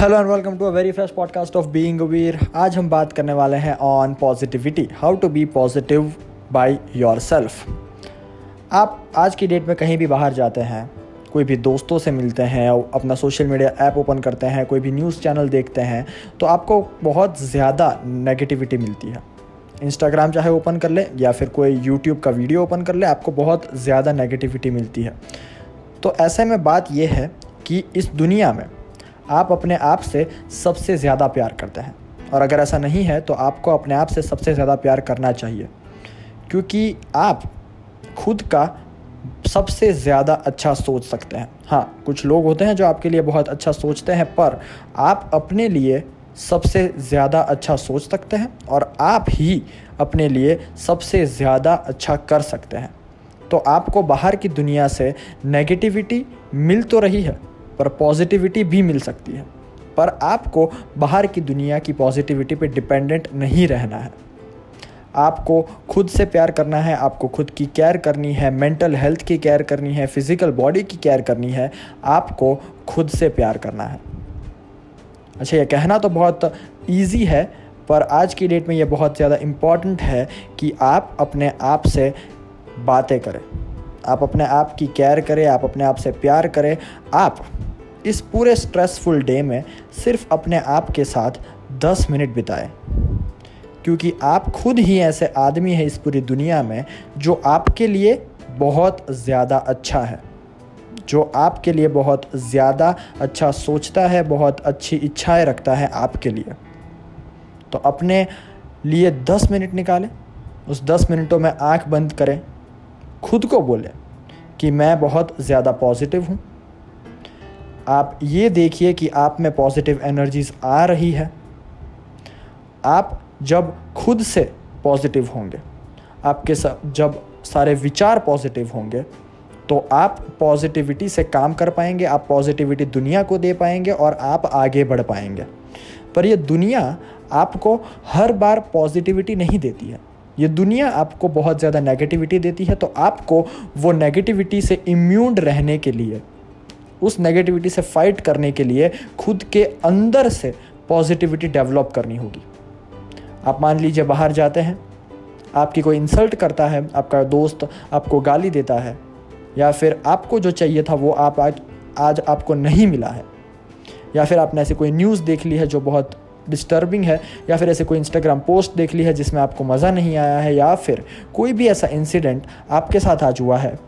Hello and welcome to a very fresh podcast of being Veer आज हम बात करने वाले हैं on positivity how to be positive by yourself आप आज की डेट में कहीं भी बाहर जाते हैं, कोई भी दोस्तों से मिलते हैं, अपना सोशल मीडिया ऐप ओपन करते हैं, कोई भी न्यूज़ चैनल देखते हैं तो आपको बहुत ज़्यादा नेगेटिविटी मिलती है। इंस्टाग्राम चाहे ओपन कर ले या फिर कोई यूट्यूब का वीडियो ओपन कर ले, आपको बहुत ज़्यादा नेगेटिविटी मिलती है। तो ऐसे में बात यह है कि इस दुनिया में आप अपने आप से सबसे ज़्यादा प्यार करते हैं। और अगर ऐसा नहीं है तो आपको अपने आप से सबसे ज़्यादा प्यार करना चाहिए। क्योंकि आप खुद का सबसे ज़्यादा अच्छा सोच सकते हैं। हाँ कुछ लोग होते हैं जो आपके लिए बहुत अच्छा सोचते हैं, पर आप अपने लिए सबसे ज़्यादा अच्छा सोच सकते हैं और आप ही अपने लिए सबसे ज़्यादा अच्छा कर सकते हैं। तो आपको बाहर की दुनिया से नेगेटिविटी मिल तो रही है पर पॉजिटिविटी भी मिल सकती है। पर आपको बाहर की दुनिया की पॉजिटिविटी पे डिपेंडेंट नहीं रहना है। आपको खुद से प्यार करना है, आपको खुद की केयर करनी है मेंटल हेल्थ की केयर करनी है फ़िज़िकल बॉडी की केयर करनी है, आपको खुद से प्यार करना है। अच्छा ये कहना तो बहुत ईजी है, पर आज की डेट में ये बहुत ज़्यादा इंपॉर्टेंट है कि आप अपने आप से बातें करें। आप अपने आप की केयर करें, आप अपने आप से प्यार करें, आप इस पूरे स्ट्रेसफुल डे में सिर्फ़ अपने आप के साथ 10 मिनट बिताएँ। क्योंकि आप खुद ही ऐसे आदमी हैं इस पूरी दुनिया में जो आपके लिए बहुत ज़्यादा अच्छा है। जो आपके लिए बहुत ज़्यादा अच्छा सोचता है, बहुत अच्छी इच्छाएँ रखता है आपके लिए। तो अपने लिए 10 मिनट निकालें, उस 10 मिनटों में आँख बंद करें, खुद को बोलें कि मैं बहुत ज़्यादा पॉजिटिव हूँ आप ये देखिए कि आप में पॉजिटिव एनर्जीज आ रही है। आप जब खुद से पॉजिटिव होंगे, आपके सब जब सारे विचार पॉजिटिव होंगे तो आप पॉजिटिविटी से काम कर पाएँगे, आप पॉजिटिविटी दुनिया को दे पाएँगे और आप आगे बढ़ पाएँगे। पर ये दुनिया आपको हर बार पॉजिटिविटी नहीं देती है। ये दुनिया आपको बहुत ज़्यादा नेगेटिविटी देती है तो आपको वो नेगेटिविटी से इम्यून रहने के लिए उस नेगेटिविटी से फाइट करने के लिए खुद के अंदर से पॉजिटिविटी डेवलप करनी होगी। आप मान लीजिए बाहर जाते हैं, आपकी कोई इंसल्ट करता है, आपका दोस्त आपको गाली देता है, या फिर आपको जो चाहिए था वो आप आज आज आपको नहीं मिला है, या फिर आपने ऐसी कोई न्यूज़ देख ली है जो बहुत डिस्टर्बिंग है, या फिर ऐसे कोई इंस्टाग्राम पोस्ट देख ली है जिसमें आपको मज़ा नहीं आया है, या फिर कोई भी ऐसा इंसिडेंट आपके साथ आज हुआ है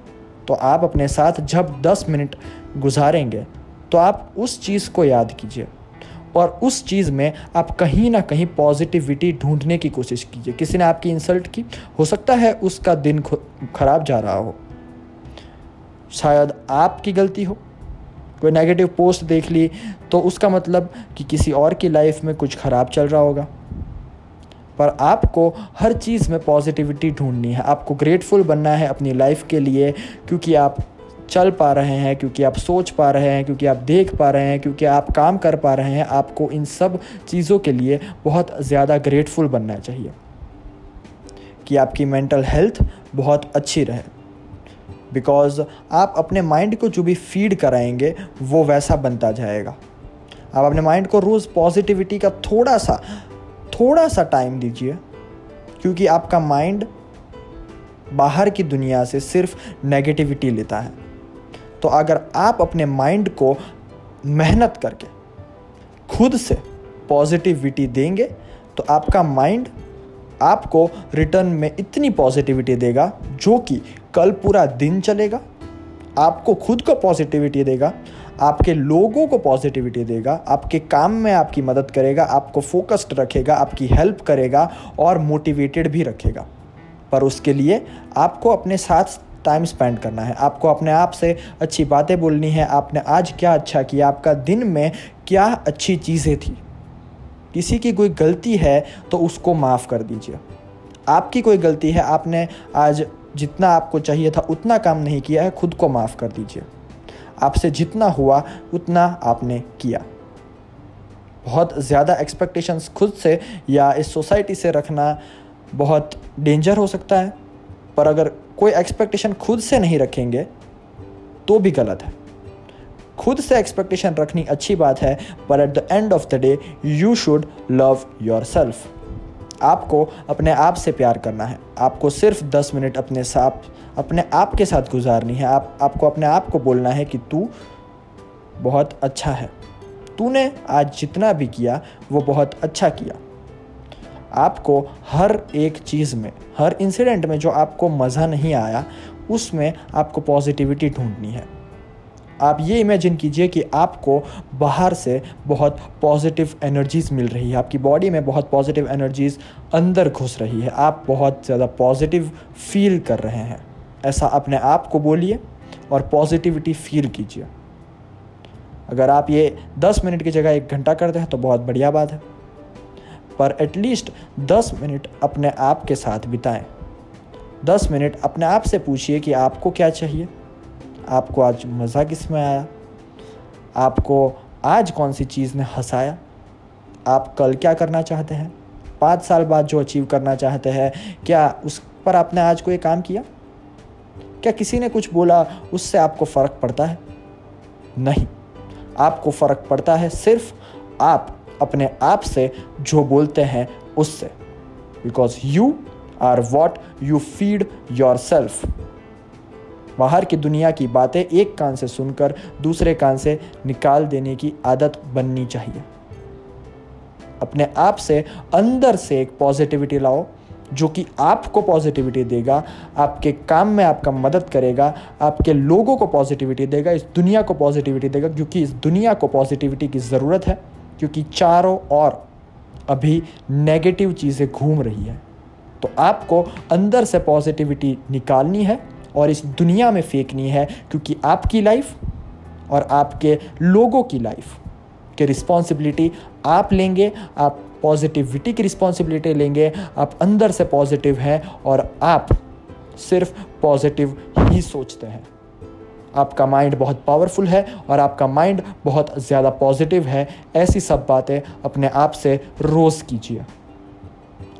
तो आप अपने साथ जब 10 मिनट गुजारेंगे तो आप उस चीज़ को याद कीजिए। और उस चीज़ में आप कहीं ना कहीं पॉजिटिविटी ढूँढने की कोशिश कीजिए। किसी ने आपकी इंसल्ट की? हो सकता है उसका दिन खराब जा रहा हो। शायद आपकी गलती हो। कोई नेगेटिव पोस्ट देख ली तो उसका मतलब कि किसी और की लाइफ में कुछ ख़राब चल रहा होगा। पर आपको हर चीज़ में पॉजिटिविटी ढूंढनी है। आपको ग्रेटफुल बनना है अपनी लाइफ के लिए, क्योंकि आप चल पा रहे हैं, क्योंकि आप सोच पा रहे हैं, क्योंकि आप देख पा रहे हैं, क्योंकि आप काम कर पा रहे हैं। आपको इन सब चीज़ों के लिए बहुत ज़्यादा ग्रेटफुल बनना चाहिए कि आपकी मेंटल हेल्थ बहुत अच्छी रहे। बिकॉज़ आप अपने माइंड को जो भी फ़ीड कराएँगे, वो वैसा बनता जाएगा। आप अपने माइंड को रोज़ पॉजिटिविटी का थोड़ा सा थोड़ा सा टाइम दीजिए, क्योंकि आपका माइंड बाहर की दुनिया से सिर्फ़ नेगेटिविटी लेता है। तो अगर आप अपने माइंड को मेहनत करके, खुद से पॉजिटिविटी देंगे तो आपका माइंड आपको रिटर्न में इतनी पॉजिटिविटी देगा, जो कि कल पूरा दिन चलेगा, आपको खुद को पॉजिटिविटी देगा आपके लोगों को पॉजिटिविटी देगा, आपके काम में आपकी मदद करेगा, आपको फोकस्ड रखेगा, आपकी हेल्प करेगा और मोटिवेटेड भी रखेगा। पर उसके लिए आपको अपने साथ टाइम स्पेंड करना है। आपको अपने आप से अच्छी बातें बोलनी है। आपने आज क्या अच्छा किया? आपका दिन में क्या अच्छी चीज़ें थी? किसी की कोई गलती है तो उसको माफ़ कर दीजिए। आपकी कोई गलती है, आपने आज जितना आपको चाहिए था, उतना काम नहीं किया है, खुद को माफ़ कर दीजिए। आपसे जितना हुआ, उतना आपने किया। बहुत ज़्यादा एक्सपेक्टेशंस खुद से या इस सोसाइटी से रखना बहुत डेंजर हो सकता है। पर अगर कोई एक्सपेक्टेशन खुद से नहीं रखेंगे तो भी गलत है। खुद से एक्सपेक्टेशन रखनी अच्छी बात है पर at the end of the day you should love yourself आपको अपने आप से प्यार करना है। आपको सिर्फ़ दस मिनट अपने साथ, अपने आप के साथ गुजारनी है। आप, आपको अपने आप को बोलना है कि तू बहुत अच्छा है। तूने आज जितना भी किया, वो बहुत अच्छा किया। आपको हर एक चीज़ में, हर इंसिडेंट में जो आपको मज़ा नहीं आया, उसमें आपको पॉजिटिविटी ढूंढनी है। आप ये इमेजिन कीजिए कि आपको बाहर से बहुत पॉजिटिव एनर्जीज़ मिल रही है। आपकी बॉडी में बहुत पॉजिटिव एनर्जीज़ अंदर घुस रही है। आप बहुत ज़्यादा पॉजिटिव फील कर रहे हैं। ऐसा अपने आप को बोलिए और पॉजिटिविटी फील कीजिए। अगर आप ये दस मिनट की जगह एक घंटा करते हैं तो बहुत बढ़िया बात है। पर एटलीस्ट दस मिनट अपने आप के साथ बिताएँ। दस मिनट अपने आप से पूछिए कि आपको क्या चाहिए? आपको आज मज़ा किसमें आया? आपको आज कौन सी चीज़ ने हंसाया? आप कल क्या करना चाहते हैं? पाँच साल बाद जो अचीव करना चाहते हैं, क्या उस पर आपने आज कोई काम किया? क्या किसी ने कुछ बोला, उससे आपको फ़र्क पड़ता है? नहीं। आपको फ़र्क पड़ता है सिर्फ़ आप अपने आप से जो बोलते हैं उससे। Because you are what you feed yourself बाहर की दुनिया की बातें एक कान से सुनकर दूसरे कान से निकाल देने की आदत बननी चाहिए। अपने आप से अंदर से एक पॉजिटिविटी लाओ, जो कि आपको पॉजिटिविटी देगा, आपके काम में आपका मदद करेगा, आपके लोगों को पॉजिटिविटी देगा, इस दुनिया को पॉजिटिविटी देगा, क्योंकि इस दुनिया को पॉजिटिविटी की ज़रूरत है, क्योंकि चारों ओर अभी नेगेटिव चीज़ें घूम रही है। तो आपको अंदर से पॉजिटिविटी निकालनी है और इस दुनिया में फेंकनी है, क्योंकि आपकी लाइफ और आपके लोगों की लाइफ के रिस्पॉन्सिबिलिटी आप लेंगे, आप पॉजिटिविटी की रिस्पॉन्सिबिलिटी लेंगे, आप अंदर से पॉजिटिव हैं और आप सिर्फ़ पॉजिटिव ही सोचते हैं। आपका माइंड बहुत पावरफुल है और आपका माइंड बहुत ज़्यादा पॉजिटिव है। ऐसी सब बातें अपने आप से रोज़ कीजिए।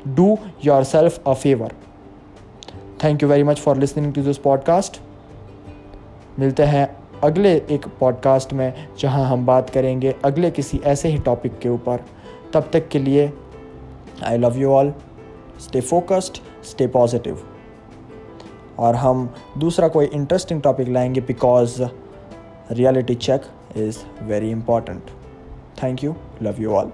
Do yourself a favour thank you very much for listening to this podcast मिलते हैं अगले एक पॉडकास्ट में, जहाँ हम बात करेंगे अगले किसी ऐसे ही टॉपिक के ऊपर। तब तक के लिए I love you all stay focused stay positive और हम दूसरा कोई इंटरेस्टिंग टॉपिक लाएँगे because reality check is very important thank you love you all